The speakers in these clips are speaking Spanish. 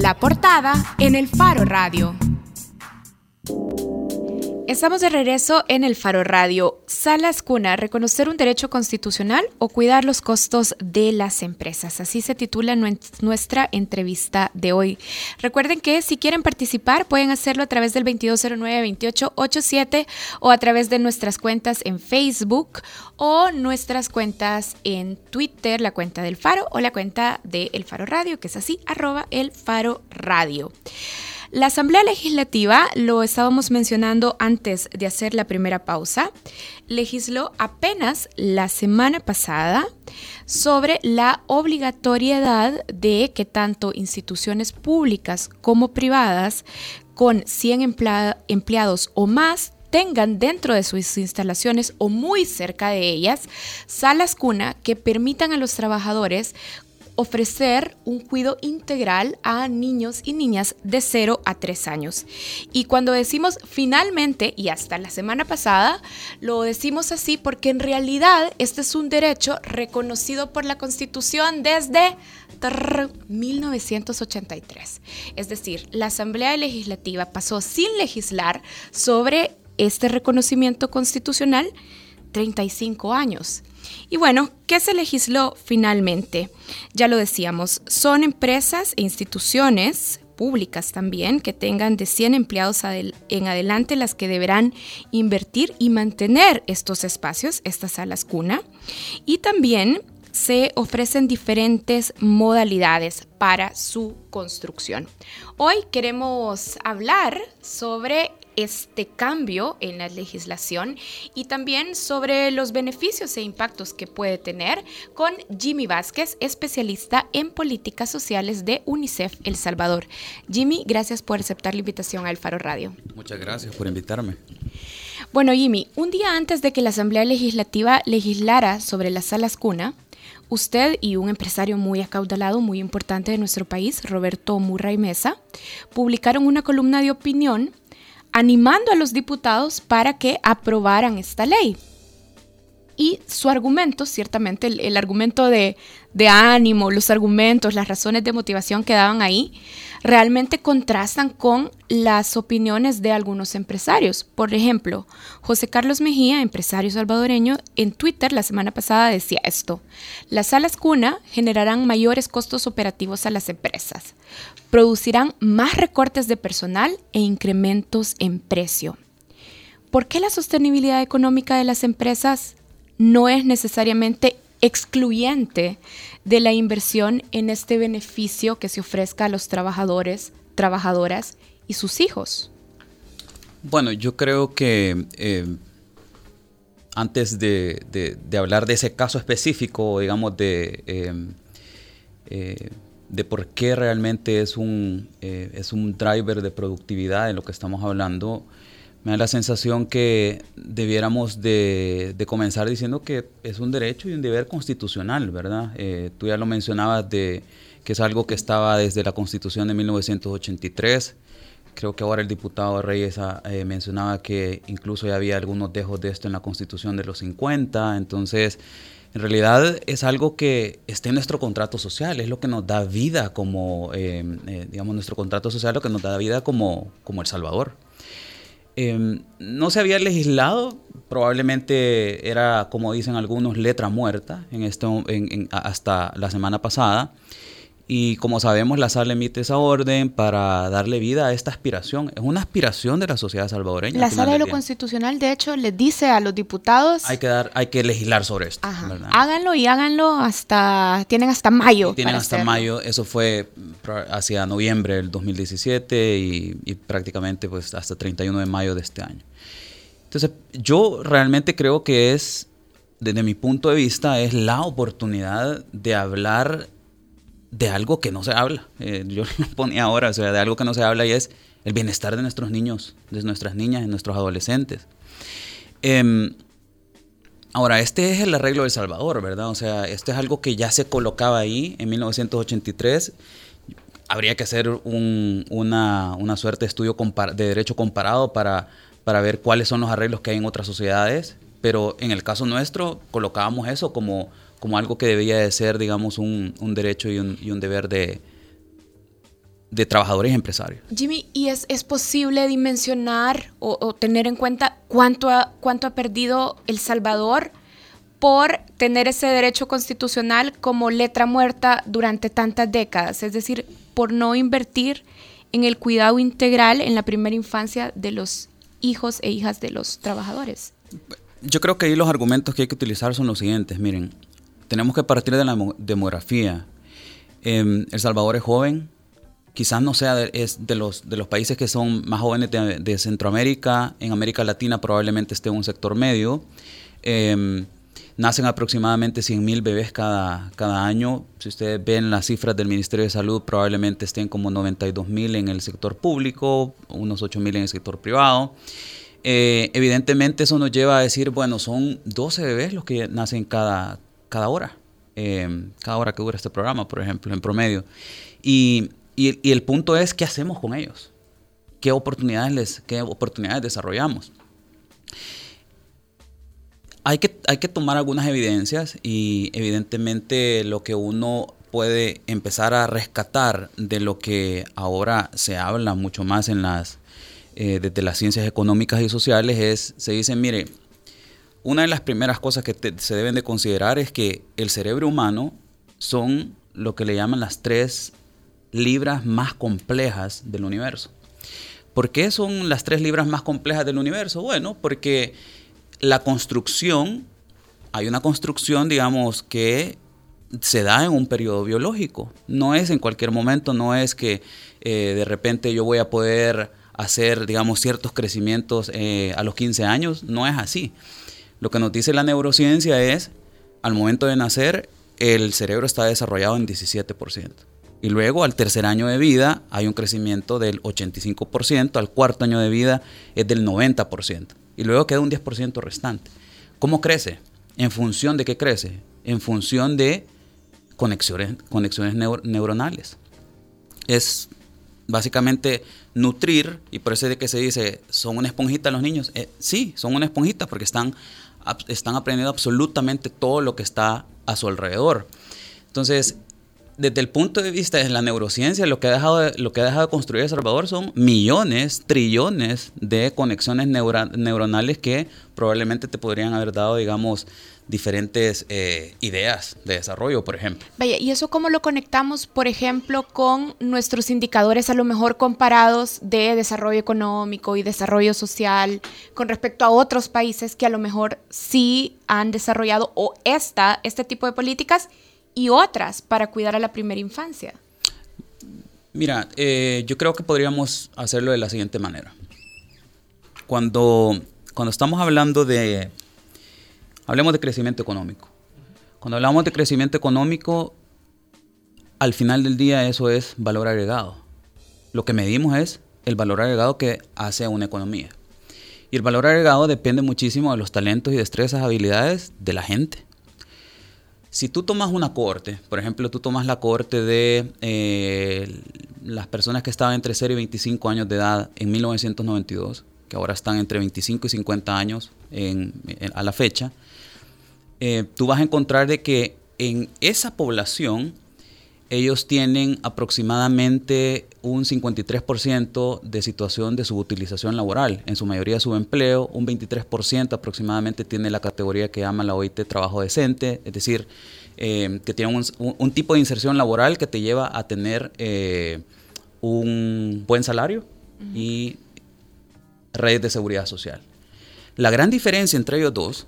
La portada en el Faro Radio. Estamos de regreso en el Faro Radio. Salas Cuna, reconocer un derecho constitucional o cuidar los costos de las empresas. Así se titula nuestra entrevista de hoy. Recuerden que si quieren participar pueden hacerlo a través del 2209-2887 o a través de nuestras cuentas en Facebook o nuestras cuentas en Twitter, la cuenta del Faro o la cuenta de El Faro Radio, que es así, arroba el Faro Radio. La Asamblea Legislativa, lo estábamos mencionando antes de hacer la primera pausa, legisló apenas la semana pasada sobre la obligatoriedad de que tanto instituciones públicas como privadas con 100 empleados o más tengan dentro de sus instalaciones o muy cerca de ellas salas cuna que permitan a los trabajadores ofrecer un cuidado integral a niños y niñas de 0 a 3 años. Y cuando decimos finalmente, y hasta la semana pasada, lo decimos así porque en realidad este es un derecho reconocido por la Constitución desde 1983. Es decir, la Asamblea Legislativa pasó sin legislar sobre este reconocimiento constitucional 35 años. Y bueno, ¿qué se legisló finalmente? Ya lo decíamos, son empresas e instituciones públicas también que tengan de 100 empleados en adelante las que deberán invertir y mantener estos espacios, estas salas cuna. Y también se ofrecen diferentes modalidades para su construcción. Hoy queremos hablar sobre este cambio en la legislación y también sobre los beneficios e impactos que puede tener con Jimmy Vázquez, especialista en políticas sociales de UNICEF El Salvador. Jimmy, gracias por aceptar la invitación a El Faro Radio. Muchas gracias por invitarme. Bueno, Jimmy, un día antes de que la Asamblea Legislativa legislara sobre las salas cuna, Usted y un empresario muy acaudalado, muy importante de nuestro país, Roberto Murray Mesa, publicaron una columna de opinión animando a los diputados para que aprobaran esta ley. Y su argumento, ciertamente el, argumento de, de, ánimo, los argumentos, las razones de motivación que daban ahí, realmente contrastan con las opiniones de algunos empresarios. Por ejemplo, José Carlos Mejía, empresario salvadoreño, en Twitter la semana pasada decía esto, las salas cuna generarán mayores costos operativos a las empresas, producirán más recortes de personal e incrementos en precio. ¿Por qué la sostenibilidad económica de las empresas no es necesariamente excluyente de la inversión en este beneficio que se ofrezca a los trabajadores, trabajadoras y sus hijos? Bueno, yo creo que eh, antes de, hablar de ese caso específico, digamos, de, eh, eh, de por qué realmente es un, es un driver de productividad de lo que estamos hablando, me da la sensación que debiéramos de, comenzar diciendo que es un derecho y un deber constitucional, ¿verdad? Eh, tú ya lo mencionabas de que es algo que estaba desde la Constitución de 1983. Creo que ahora el diputado Reyes ah, eh, mencionaba que incluso ya había algunos dejos de esto en la Constitución de los 50. Entonces, en realidad es algo que está en nuestro contrato social, es lo que nos da vida como, eh, digamos, nuestro contrato social, lo que nos da vida como, como El Salvador. Em, no se había legislado, probablemente era, como dicen algunos, letra muerta en esto, hasta la semana pasada. Y como sabemos, la sala emite esa orden para darle vida a esta aspiración. Es una aspiración de la sociedad salvadoreña. La sala de lo constitucional, de hecho, les dice a los diputados... Hay que, dar, hay que legislar sobre esto. Háganlo y háganlo hasta... Tienen hasta mayo. tienen hasta mayo. Eso fue hacia noviembre del 2017 y, y prácticamente pues hasta 31 de mayo de este año. Entonces, yo realmente creo que es, desde mi punto de vista, es la oportunidad de hablar de algo que no se habla. Eh, yo lo ponía ahora, o sea, de algo que no se habla y es el bienestar de nuestros niños, de nuestras niñas, de nuestros adolescentes. Em, ahora, este es el arreglo de Salvador, ¿verdad? O sea, esto es algo que ya se colocaba ahí en 1983. Habría que hacer una, una, suerte de estudio de derecho comparado para, para ver cuáles son los arreglos que hay en otras sociedades, pero en el caso nuestro colocábamos eso como como algo que debía de ser, digamos, un, derecho y un, deber de, de trabajadores y empresarios. Jimmy, ¿y es, es posible dimensionar o, tener en cuenta cuánto ha, cuánto ha perdido El Salvador por tener ese derecho constitucional como letra muerta durante tantas décadas? Es decir, por no invertir en el cuidado integral en la primera infancia de los hijos e hijas de los trabajadores. Yo creo que ahí los argumentos que hay que utilizar son los siguientes. Miren, tenemos que partir de la demografía. Em, el Salvador es joven, quizás no sea de, es de, los, de los países que son más jóvenes de, Centroamérica, en América Latina probablemente esté en un sector medio. Em, nacen aproximadamente 100.000 bebés cada, cada año. Si ustedes ven las cifras del Ministerio de Salud, probablemente estén como 92.000 en el sector público, unos 8.000 en el sector privado. Eh, evidentemente eso nos lleva a decir, bueno, son 12 bebés los que nacen cada, cada hora, em, cada hora que dura este programa, por ejemplo, en promedio. Y y, el punto es, ¿qué hacemos con ellos? ¿Qué oportunidades, les, qué oportunidades desarrollamos? Hay que, hay que tomar algunas evidencias y evidentemente lo que uno puede empezar a rescatar de lo que ahora se habla mucho más en las, eh, desde las ciencias económicas y sociales es, se dice, mire, una de las primeras cosas que se deben de considerar es que el cerebro humano son lo que le llaman las tres libras más complejas del universo. ¿Por qué son las tres libras más complejas del universo? Bueno, porque la construcción, hay una construcción, digamos, que se da en un periodo biológico. No es en cualquier momento, no es que eh, de repente yo voy a poder hacer, digamos, ciertos crecimientos eh, a los 15 años. No es así. Lo que nos dice la neurociencia es, al momento de nacer, el cerebro está desarrollado en 17%. Y luego al tercer año de vida hay un crecimiento del 85%, al cuarto año de vida es del 90%. Y luego queda un 10% restante. ¿Cómo crece? ¿En función de qué crece? En función de conexiones, neuronales. Es básicamente nutrir, y por eso es de que se dice, ¿son una esponjita los niños? Eh, sí, son una esponjita porque están, están aprendiendo absolutamente todo lo que está a su alrededor. Entonces, desde el punto de vista de la neurociencia, lo que ha dejado de, lo que ha dejado de construir El Salvador son millones, trillones de conexiones neuronales que probablemente te podrían haber dado, digamos, diferentes eh, ideas de desarrollo, por ejemplo. Vaya, ¿y eso cómo lo conectamos, por ejemplo, con nuestros indicadores a lo mejor comparados de desarrollo económico y desarrollo social con respecto a otros países que a lo mejor sí han desarrollado o esta, este tipo de políticas y otras para cuidar a la primera infancia? Mira, eh, yo creo que podríamos hacerlo de la siguiente manera. Cuando, cuando estamos hablando de, hablemos de crecimiento económico. Cuando hablamos de crecimiento económico, al final del día eso es valor agregado. Lo que medimos es el valor agregado que hace una economía. Y el valor agregado depende muchísimo de los talentos y destrezas, habilidades de la gente. Si tú tomas una corte, por ejemplo, tú tomas la corte de eh, las personas que estaban entre 0 y 25 años de edad en 1992, que ahora están entre 25 y 50 años a la fecha, eh, tú vas a encontrar de que en esa población ellos tienen aproximadamente un 53% de situación de subutilización laboral, en su mayoría subempleo, un 23% aproximadamente tiene la categoría que llama la OIT trabajo decente, es decir, eh, que tiene un, tipo de inserción laboral que te lleva a tener eh, un buen salario y redes de seguridad social. La gran diferencia entre ellos dos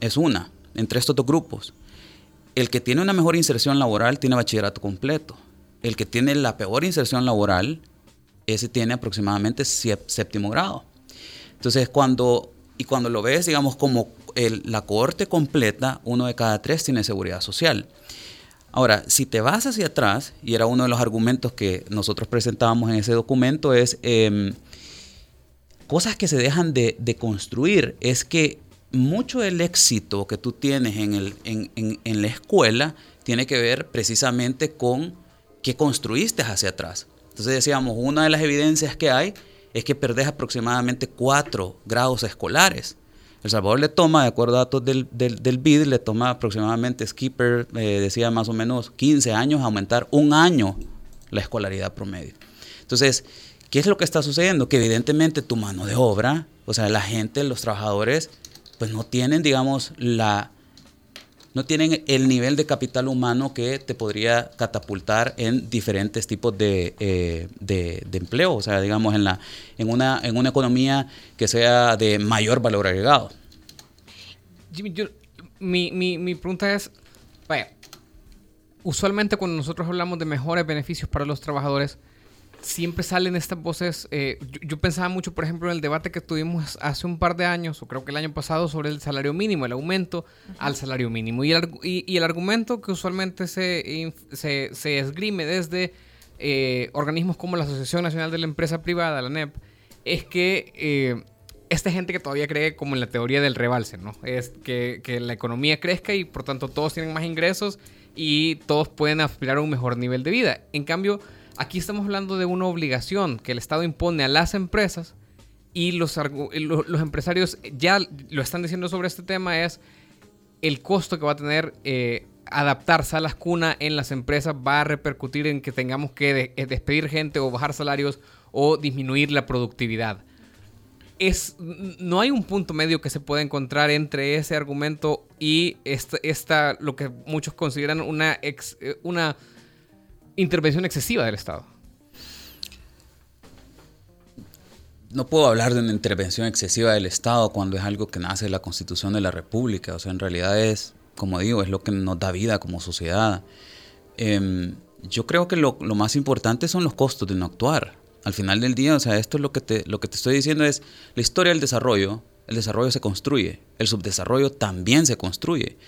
es una, entre estos dos grupos, el que tiene una mejor inserción laboral tiene bachillerato completo. El que tiene la peor inserción laboral, ese tiene aproximadamente séptimo grado. Entonces, cuando, y cuando lo ves, digamos, como la cohorte completa, uno de cada tres tiene seguridad social. Ahora, si te vas hacia atrás, y era uno de los argumentos que nosotros presentábamos en ese documento, es em, cosas que se dejan de, de construir. Es que mucho del éxito que tú tienes en, el, en, la escuela tiene que ver precisamente con qué construiste hacia atrás. Entonces decíamos, una de las evidencias que hay es que perdés aproximadamente cuatro grados escolares. El Salvador le toma, de acuerdo a datos del, del, BID, le toma aproximadamente, Skipper eh, decía más o menos 15 años aumentar un año la escolaridad promedio. Entonces, ¿qué es lo que está sucediendo? Que evidentemente tu mano de obra, o sea, la gente, los trabajadores, pues no tienen, digamos, la no tienen el nivel de capital humano que te podría catapultar en diferentes tipos de, eh, de, empleo, o sea, digamos, en, la, en, una, en una economía que sea de mayor valor agregado. Jimmy, mi, mi, mi pregunta es, vaya, usualmente cuando nosotros hablamos de mejores beneficios para los trabajadores, siempre salen estas voces. Eh, yo, pensaba mucho, por ejemplo, en el debate que tuvimos hace un par de años, o creo que el año pasado, sobre el salario mínimo, el aumento al salario mínimo. Y el, y, el, argumento que usualmente se, se, se esgrime desde eh, organismos como la Asociación Nacional de la Empresa Privada, la NEP, es que eh, esta gente que todavía cree como en la teoría del rebalse, ¿no? Es que, que la economía crezca y por tanto todos tienen más ingresos y todos pueden aspirar a un mejor nivel de vida. En cambio, Aquí estamos hablando de una obligación que el Estado impone a las empresas y los, los empresarios ya lo están diciendo sobre este tema es el costo que va a tener eh, adaptarse a las cunas en las empresas va a repercutir en que tengamos que eh, despedir gente o bajar salarios o disminuir la productividad. Es, no hay un punto medio que se pueda encontrar entre ese argumento y esta, esta lo que muchos consideran una, ex, eh, una intervención excesiva del Estado. No puedo hablar de una intervención excesiva del Estado cuando es algo que nace de la Constitución de la República. O sea, en realidad es, como digo, es lo que nos da vida como sociedad. Em, yo creo que lo, más importante son los costos de no actuar. Al final del día, o sea, esto es lo que te, lo que te estoy diciendo es la historia del desarrollo. El desarrollo se construye, el subdesarrollo también se construye.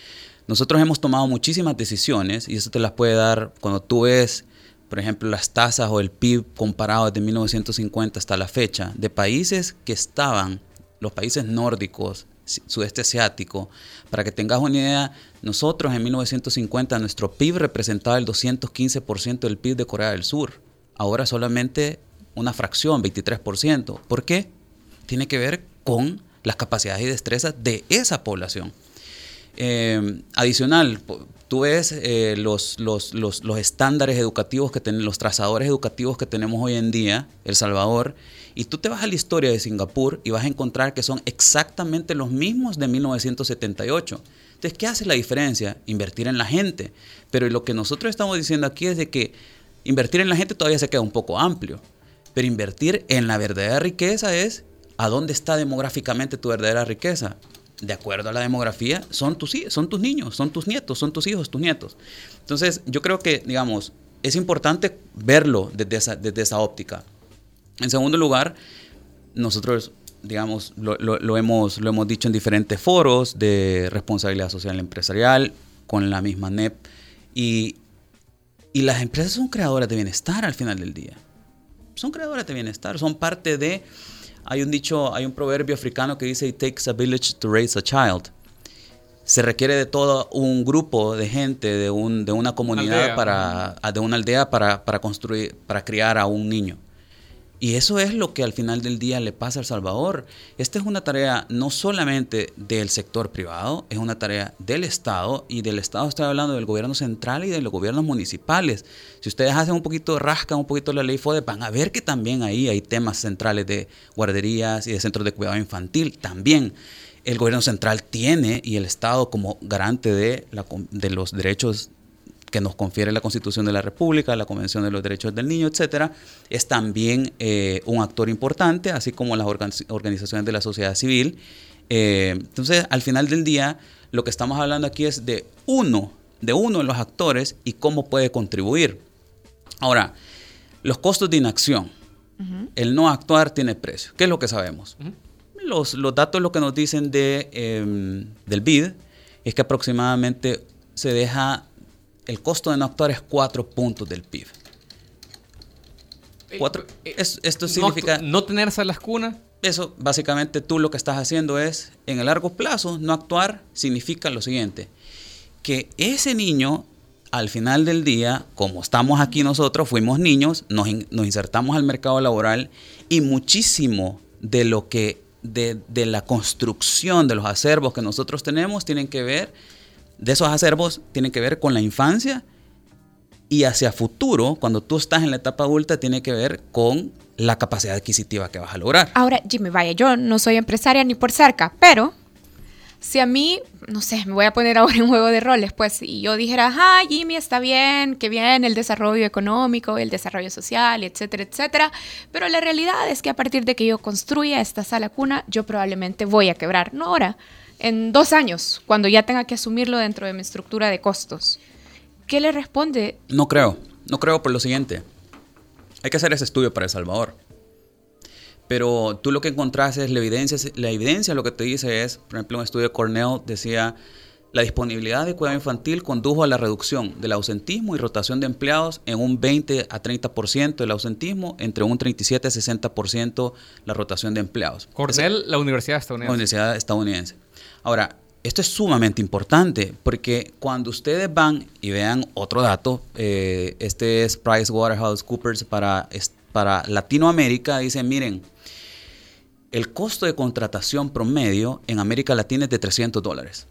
Nosotros hemos tomado muchísimas decisiones y eso te las puede dar cuando tú ves, por ejemplo, las tasas o el PIB comparado desde 1950 hasta la fecha de países que estaban, los países nórdicos, sudeste asiático. Para que tengas una idea, nosotros en 1950 nuestro PIB representaba el 215% del PIB de Corea del Sur. Ahora solamente una fracción, 23%. ¿Por qué? Tiene que ver con las capacidades y destrezas de esa población. Eh, adicional, tú ves eh, los, los, los, los, estándares educativos que tienen, los trazadores educativos que tenemos hoy en día, El Salvador, y tú te vas a la historia de Singapur y vas a encontrar que son exactamente los mismos de 1978. Entonces, ¿qué hace la diferencia? Invertir en la gente. Pero lo que nosotros estamos diciendo aquí es de que invertir en la gente todavía se queda un poco amplio. Pero invertir en la verdadera riqueza es a dónde está demográficamente tu verdadera riqueza de acuerdo a la demografía, son tus, son tus niños, son tus nietos, son tus hijos, tus nietos. Entonces, yo creo que, digamos, es importante verlo desde esa, óptica. En segundo lugar, nosotros, digamos, lo, hemos, lo hemos dicho en diferentes foros de responsabilidad social empresarial, con la misma NEP, y, y las empresas son creadoras de bienestar al final del día. Son creadoras de bienestar, son parte de hay un dicho, hay un proverbio africano que dice, It takes a village to raise a child. Se requiere de todo un grupo de gente, de, un, de una comunidad, para, de una aldea para, para construir, para criar a un niño. Y eso es lo que al final del día le pasa a El Salvador. Esta es una tarea no solamente del sector privado, es una tarea del Estado y del Estado estoy hablando del gobierno central y de los gobiernos municipales. Si ustedes hacen un poquito, rascan un poquito la ley FODE, van a ver que también ahí hay temas centrales de guarderías y de centros de cuidado infantil. También el gobierno central tiene y el Estado como garante de, la, de los derechos que nos confiere la Constitución de la República, la Convención de los Derechos del Niño, etcétera, es también eh, un actor importante, así como las organizaciones de la sociedad civil. Eh, entonces, al final del día, lo que estamos hablando aquí es de uno, de uno de los actores y cómo puede contribuir. Ahora, los costos de inacción. El no actuar tiene precio. ¿Qué es lo que sabemos? los, los, datos lo que nos dicen de, em, del BID es que aproximadamente se deja el costo de no actuar es 4 puntos del PIB. Eh, eh, esto significa... No, tenerse a las cunas. Eso, básicamente, tú lo que estás haciendo es, en el largo plazo, no actuar significa lo siguiente, que ese niño, al final del día, como estamos aquí nosotros, fuimos niños, nos, insertamos al mercado laboral y muchísimo de lo que, de, de la construcción de los acervos que nosotros tenemos, tienen que ver de esos acervos tienen que ver con la infancia Y hacia futuro, cuando tú estás en la etapa adulta, tiene que ver con la capacidad adquisitiva que vas a lograr. Ahora, Jimmy, vaya, yo no soy empresaria ni por cerca, pero si a mí, no sé, me voy a poner ahora en juego de roles, pues, y yo dijera, ah, Jimmy, está bien, que bien el desarrollo económico, el desarrollo social, etcétera, etcétera, pero la realidad es que a partir de que yo construya esta sala cuna, yo probablemente voy a quebrar, no ahora, en dos años, cuando ya tenga que asumirlo dentro de mi estructura de costos. ¿Qué le responde? No creo, no creo por lo siguiente. Hay que hacer ese estudio para El Salvador. Pero tú lo que encontrás es la evidencia, la evidencia lo que te dice es, por ejemplo, un estudio de Cornell decía, la disponibilidad de cuidado infantil condujo a la reducción del ausentismo y rotación de empleados en un 20 a 30% del ausentismo, entre un 37 a 60% la rotación de empleados. Cornell, la Universidad estadounidense. La Universidad estadounidense. Ahora, esto es sumamente importante porque cuando ustedes van y vean otro dato, eh, este es PricewaterhouseCoopers para, para Latinoamérica, dicen, miren, el costo de contratación promedio en América Latina es de 300 dólares.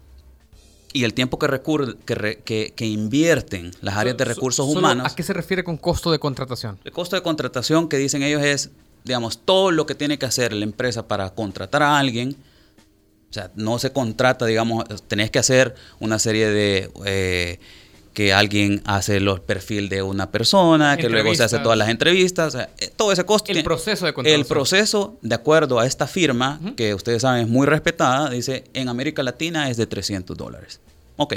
Y el tiempo que, que, que, invierten las áreas de recursos humanos... ¿A qué se refiere con costo de contratación? El costo de contratación que dicen ellos es, digamos, todo lo que tiene que hacer la empresa para contratar a alguien. O sea, no se contrata, digamos, tenés que hacer una serie de... Eh, que alguien hace el perfil de una persona, que luego se hace todas las entrevistas, eh, todo ese costo. El proceso de El proceso, de acuerdo a esta firma, que ustedes saben es muy respetada, dice, en América Latina es de 300 dólares. Ok.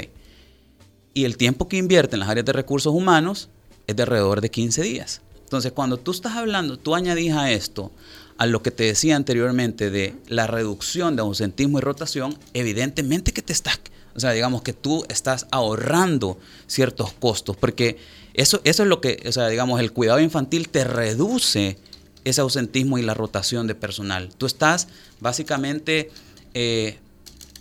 Y el tiempo que invierte en las áreas de recursos humanos es de alrededor de 15 días. Entonces, cuando tú estás hablando, tú añadís a esto, a lo que te decía anteriormente de la reducción de ausentismo y rotación, evidentemente que te estás o sea, digamos que tú estás ahorrando ciertos costos, porque eso, eso es lo que, o sea, digamos, el cuidado infantil te reduce ese ausentismo y la rotación de personal. Tú estás básicamente eh,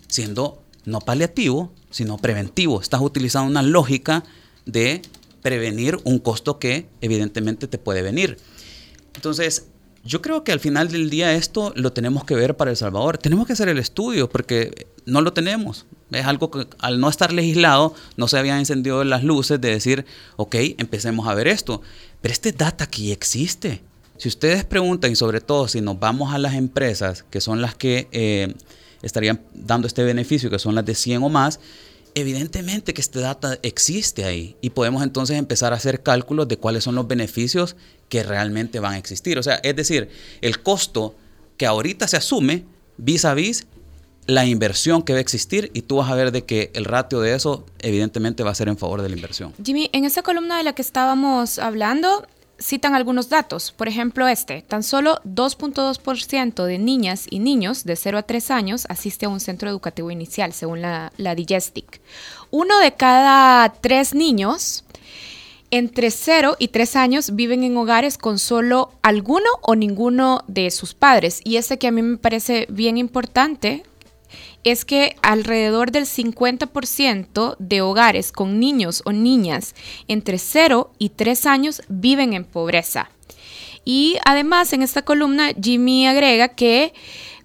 siendo no paliativo, sino preventivo. Estás utilizando una lógica de prevenir un costo que evidentemente te puede venir. Entonces, yo creo que al final del día esto lo tenemos que ver para El Salvador. Tenemos que hacer el estudio porque no lo tenemos. Es algo que al no estar legislado no se habían encendido las luces de decir, ok, empecemos a ver esto. Pero este data aquí existe. Si ustedes preguntan, y sobre todo si nos vamos a las empresas que son las que eh, estarían dando este beneficio, que son las de 100 o más, evidentemente que este data existe ahí y podemos entonces empezar a hacer cálculos de cuáles son los beneficios que realmente van a existir. O sea, es decir, el costo que ahorita se asume vis a vis la inversión que va a existir y tú vas a ver de que el ratio de eso evidentemente va a ser en favor de la inversión. Jimmy, en esa columna de la que estábamos hablando, citan algunos datos. Por ejemplo, este, tan solo 2.2% de niñas y niños de 0 a 3 años asiste a un centro educativo inicial, según la, la Digestic. Uno de cada tres niños entre 0 y 3 años viven en hogares con solo alguno o ninguno de sus padres. Y ese que a mí me parece bien importante es que alrededor del 50% de hogares con niños o niñas entre 0 y 3 años viven en pobreza. Y además en esta columna Jimmy agrega que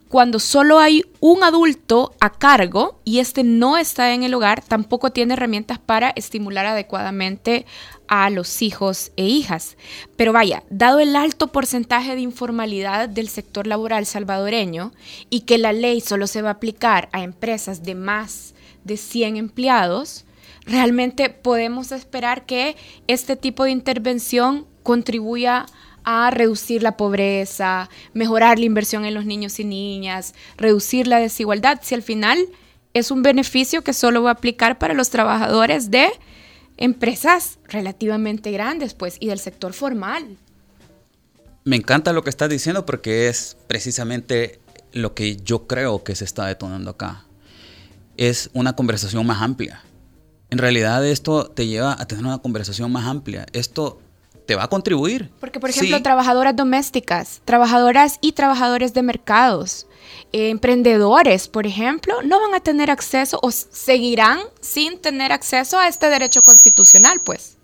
cuando solo hay un adulto a cargo y este no está en el hogar, tampoco tiene herramientas para estimular adecuadamente a los hijos e hijas. Pero vaya, dado el alto porcentaje de informalidad del sector laboral salvadoreño y que la ley solo se va a aplicar a empresas de más de 100 empleados, realmente podemos esperar que este tipo de intervención contribuya a reducir la pobreza, mejorar la inversión en los niños y niñas, reducir la desigualdad, si al final es un beneficio que solo va a aplicar para los trabajadores de empresas relativamente grandes, pues, y del sector formal. Me encanta lo que estás diciendo porque es precisamente lo que yo creo que se está detonando acá. Es una conversación más amplia. En realidad esto te lleva a tener una conversación más amplia. Esto te va a contribuir. Porque, por ejemplo, trabajadoras domésticas, trabajadoras y trabajadores de mercados, eh, emprendedores, por ejemplo, no van a tener acceso o seguirán sin tener acceso a este derecho constitucional, pues.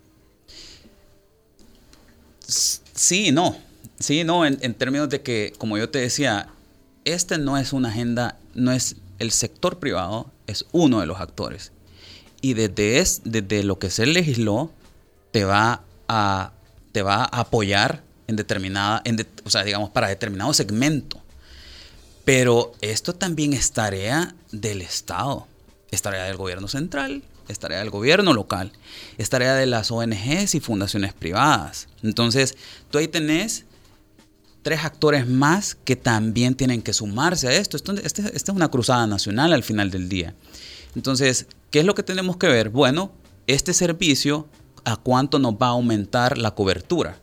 Sí, no. Sí, no, en, términos de que, como yo te decía, este no es una agenda, no es el sector privado, es uno de los actores. Y desde, es, desde lo que se legisló, te va a, te va a apoyar en determinada, o sea, digamos, para determinado segmento. Pero esto también es tarea del Estado, es tarea del gobierno central, es tarea del gobierno local, es tarea de las ONGs y fundaciones privadas. Entonces, tú ahí tenés tres actores más que también tienen que sumarse a esto. Este, esta es una cruzada nacional al final del día. Entonces, ¿qué es lo que tenemos que ver? Bueno, este servicio, ¿a cuánto nos va a aumentar la cobertura?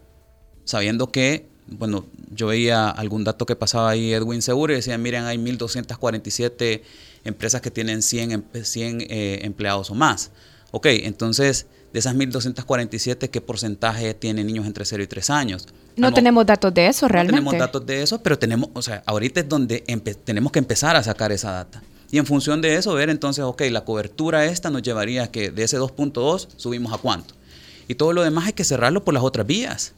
Sabiendo que, bueno, yo veía algún dato que pasaba ahí Edwin Seguro y decía, miren, hay 1.247 empresas que tienen 100, 100 eh, empleados o más. Ok, entonces, de esas 1.247, ¿qué porcentaje tiene niños entre 0 y 3 años? No tenemos datos de eso realmente. No tenemos datos de eso, pero tenemos, o sea, ahorita es donde tenemos que empezar a sacar esa data. Y en función de eso, ver entonces, ok, la cobertura esta nos llevaría a que de ese 2.2 subimos a cuánto. Y todo lo demás hay que cerrarlo por las otras vías.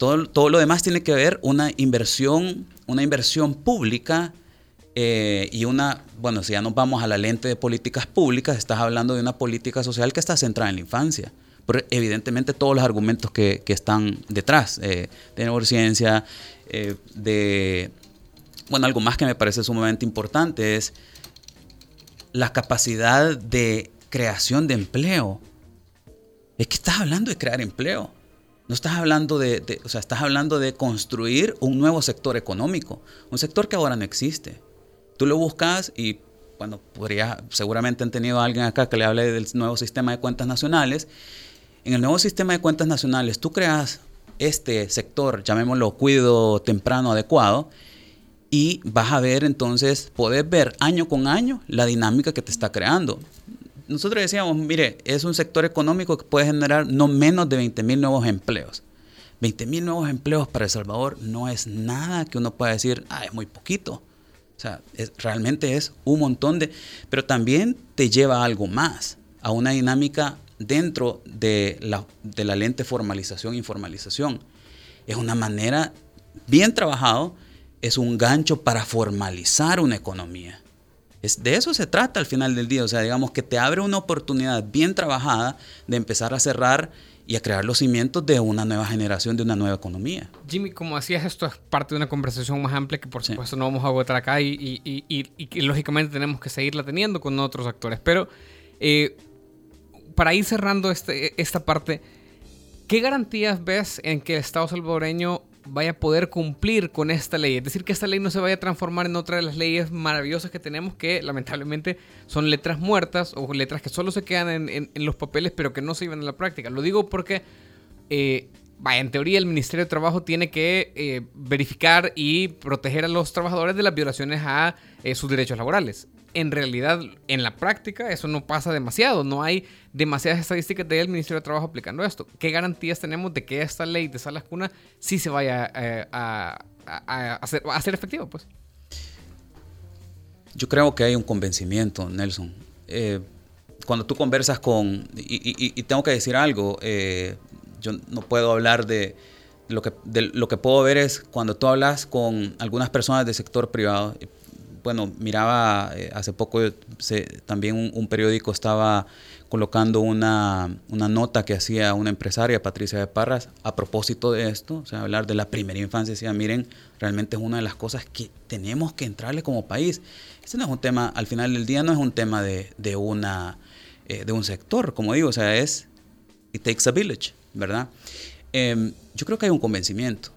Todo, todo lo demás tiene que ver una inversión, una inversión pública eh, y una, bueno, si ya nos vamos a la lente de políticas públicas, estás hablando de una política social que está centrada en la infancia. Pero evidentemente todos los argumentos que, que están detrás eh, de neurociencia, eh, de... Bueno, algo más que me parece sumamente importante es la capacidad de creación de empleo. Es que estás hablando de crear empleo. No estás hablando de, o sea, estás hablando de construir un nuevo sector económico, un sector que ahora no existe. Tú lo buscas y, bueno, podría, seguramente han tenido a alguien acá que le hable del nuevo sistema de cuentas nacionales en el nuevo sistema de cuentas nacionales, tú creas este sector, llamémoslo cuido temprano adecuado, y vas a ver entonces, puedes ver año con año la dinámica que te está creando. Nosotros decíamos, mire, es un sector económico que puede generar no menos de 20 mil nuevos empleos. 20 mil nuevos empleos para El Salvador no es nada que uno pueda decir, ah, es muy poquito. O sea, realmente es un montón de... Pero también te lleva a algo más, a una dinámica dentro de la, de la lente formalización e informalización. Es una manera bien trabajado, es un gancho para formalizar una economía. Es, de eso se trata al final del día, o sea, digamos que te abre una oportunidad bien trabajada de empezar a cerrar y a crear los cimientos de una nueva generación, de una nueva economía. Jimmy, como decías, esto es parte de una conversación más amplia que por supuesto no vamos a agotar acá y, y, y, y, lógicamente tenemos que seguirla teniendo con otros actores, pero eh, para ir cerrando este, esta parte, ¿qué garantías ves en que el Estado salvadoreño vaya a poder cumplir con esta ley? Es decir, que esta ley no se vaya a transformar en otra de las leyes maravillosas que tenemos que lamentablemente son letras muertas o letras que solo se quedan en, los papeles pero que no se llevan a la práctica. Lo digo porque... Eh, vaya, en teoría el Ministerio de Trabajo tiene que eh, verificar y proteger a los trabajadores de las violaciones a eh, sus derechos laborales en realidad, en la práctica, eso no pasa demasiado. No hay demasiadas estadísticas del Ministerio de Trabajo aplicando esto. ¿Qué garantías tenemos de que esta ley de salas cuna sí se vaya eh, a, hacer, a, efectivo? Pues? Yo creo que hay un convencimiento, Nelson. Eh, cuando tú conversas con... Y, tengo que decir algo, eh, yo no puedo hablar de... Lo que, de lo que puedo ver es cuando tú hablas con algunas personas del sector privado, bueno, miraba eh, hace poco también un, periódico estaba colocando una, nota que hacía una empresaria, Patricia de Parras, a propósito de esto, o sea, hablar de la primera infancia, decía, miren, realmente es una de las cosas que tenemos que entrarle como país. Este no es un tema, al final del día no es un tema de, una, eh, de un sector, como digo, o sea, es, it takes a village, ¿verdad? Em, yo creo que hay un convencimiento,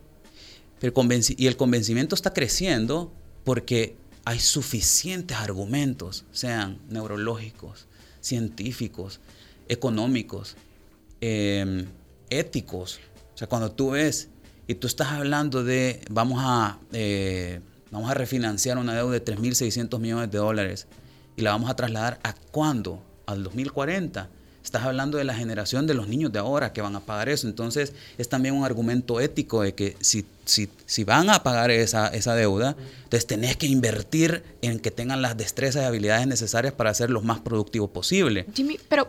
pero y el convencimiento está creciendo porque hay suficientes argumentos, sean neurológicos, científicos, económicos, em, éticos. O sea, cuando tú ves y tú estás hablando de vamos a, eh, vamos a refinanciar una deuda de 3.600 millones de dólares y la vamos a trasladar a cuándo? Al 2040 Estás hablando de la generación de los niños de ahora que van a pagar eso. Entonces, es también un argumento ético de que si, si, si van a pagar esa, esa deuda, entonces tenés que invertir en que tengan las destrezas y habilidades necesarias para ser lo más productivo posible. Jimmy, pero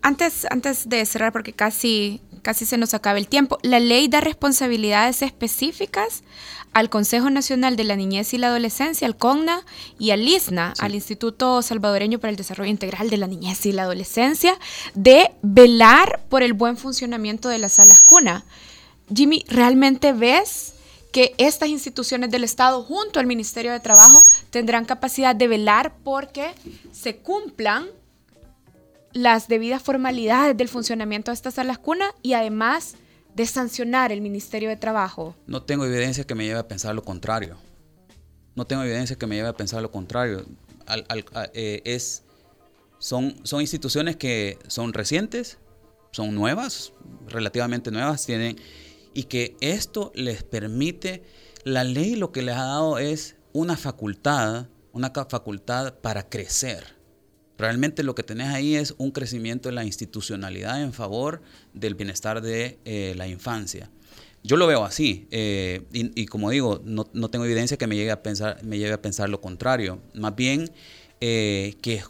antes, antes de cerrar, porque casi casi se nos acaba el tiempo. La ley da responsabilidades específicas al Consejo Nacional de la Niñez y la Adolescencia, al CONNA y al ISNA, al Instituto Salvadoreño para el Desarrollo Integral de la Niñez y la Adolescencia, de velar por el buen funcionamiento de las salas cuna. Jimmy, ¿realmente ves que estas instituciones del Estado junto al Ministerio de Trabajo tendrán capacidad de velar porque se cumplan las debidas formalidades del funcionamiento de estas salas cuna y además de sancionar el Ministerio de Trabajo? No tengo evidencia que me lleve a pensar lo contrario. No tengo evidencia que me lleve a pensar lo contrario. Eh, es, son, son instituciones que son recientes, son nuevas, relativamente nuevas, tienen, y que esto les permite, la ley lo que les ha dado es una facultad, una facultad para crecer Realmente lo que tenés ahí es un crecimiento de la institucionalidad en favor del bienestar de eh, la infancia. Yo lo veo así, eh, y, como digo, no, tengo evidencia que me llegue a pensar, me a pensar lo contrario. Más bien eh, que,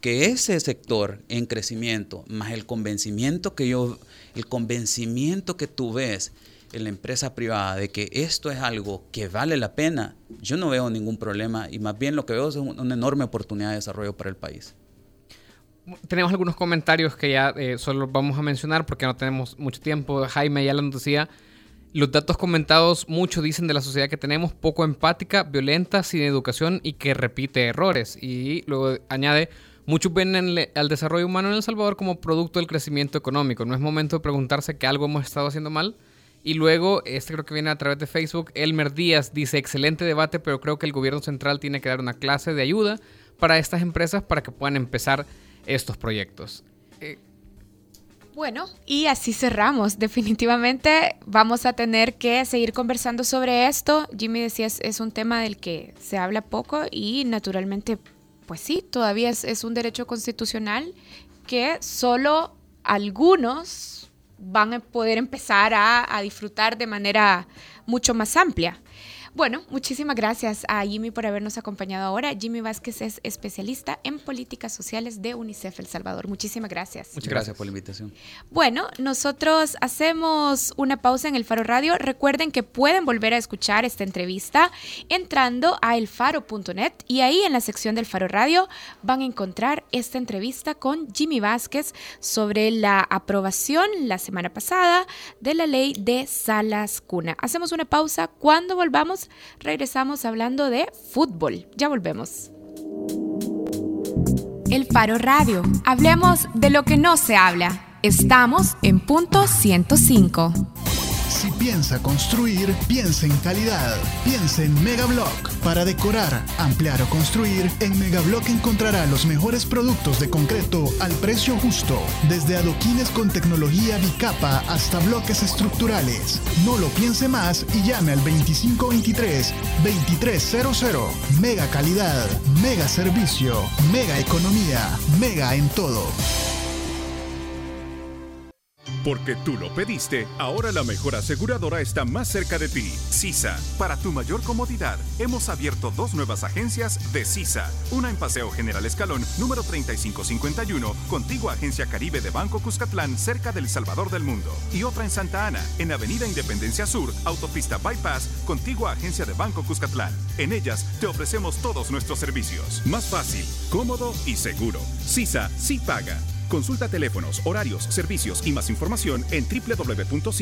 que ese sector en crecimiento, más el convencimiento que yo, el convencimiento que tú ves en la empresa privada de que esto es algo que vale la pena, yo no veo ningún problema y más bien lo que veo es una enorme oportunidad de desarrollo para el país. Tenemos algunos comentarios que ya eh, solo vamos a mencionar porque no tenemos mucho tiempo. Jaime ya lo decía. Los datos comentados mucho dicen de la sociedad que tenemos poco empática, violenta, sin educación y que repite errores. Y luego añade, muchos ven al desarrollo humano en El Salvador como producto del crecimiento económico. No es momento de preguntarse que algo hemos estado haciendo mal y luego, este creo que viene a través de Facebook, Elmer Díaz dice, excelente debate, pero creo que el gobierno central tiene que dar una clase de ayuda para estas empresas para que puedan empezar estos proyectos. Eh, bueno, y así cerramos. Definitivamente vamos a tener que seguir conversando sobre esto. Jimmy decía, es, es un tema del que se habla poco y naturalmente, pues sí, todavía es, es un derecho constitucional que solo algunos van a poder empezar a, disfrutar de manera mucho más amplia. Bueno, muchísimas gracias a Jimmy por habernos acompañado ahora. Jimmy Vázquez es especialista en políticas sociales de UNICEF El Salvador. Muchísimas gracias. Muchas gracias por la invitación. Bueno, nosotros hacemos una pausa en el Faro Radio. Recuerden que pueden volver a escuchar esta entrevista entrando a elfaro.net y ahí en la sección del Faro Radio van a encontrar esta entrevista con Jimmy Vázquez sobre la aprobación la semana pasada de la ley de salas cuna. Hacemos una pausa. Cuando volvamos, regresamos hablando de fútbol. Ya volvemos. El Faro Radio. Hablemos de lo que no se habla. Estamos en punto 105. Si piensa construir, piensa en calidad. Piensa en Megablock. Para decorar, ampliar o construir, en Megablock encontrará los mejores productos de concreto al precio justo. Desde adoquines con tecnología bicapa hasta bloques estructurales. No lo piense más y llame al 2523-2300. Mega calidad, mega servicio, mega economía, mega en todo. Porque tú lo pediste, ahora la mejor aseguradora está más cerca de ti. CISA. Para tu mayor comodidad, hemos abierto dos nuevas agencias de CISA. Una en Paseo General Escalón, número 3551, contigua Agencia Caribe de Banco Cuscatlán, cerca del Salvador del Mundo. Y otra en Santa Ana, en Avenida Independencia Sur, Autopista Bypass, contigua Agencia de Banco Cuscatlán. En ellas te ofrecemos todos nuestros servicios. Más fácil, cómodo y seguro. CISA sí paga. Consulta teléfonos, horarios, servicios y más información en www.cisa.com.sb.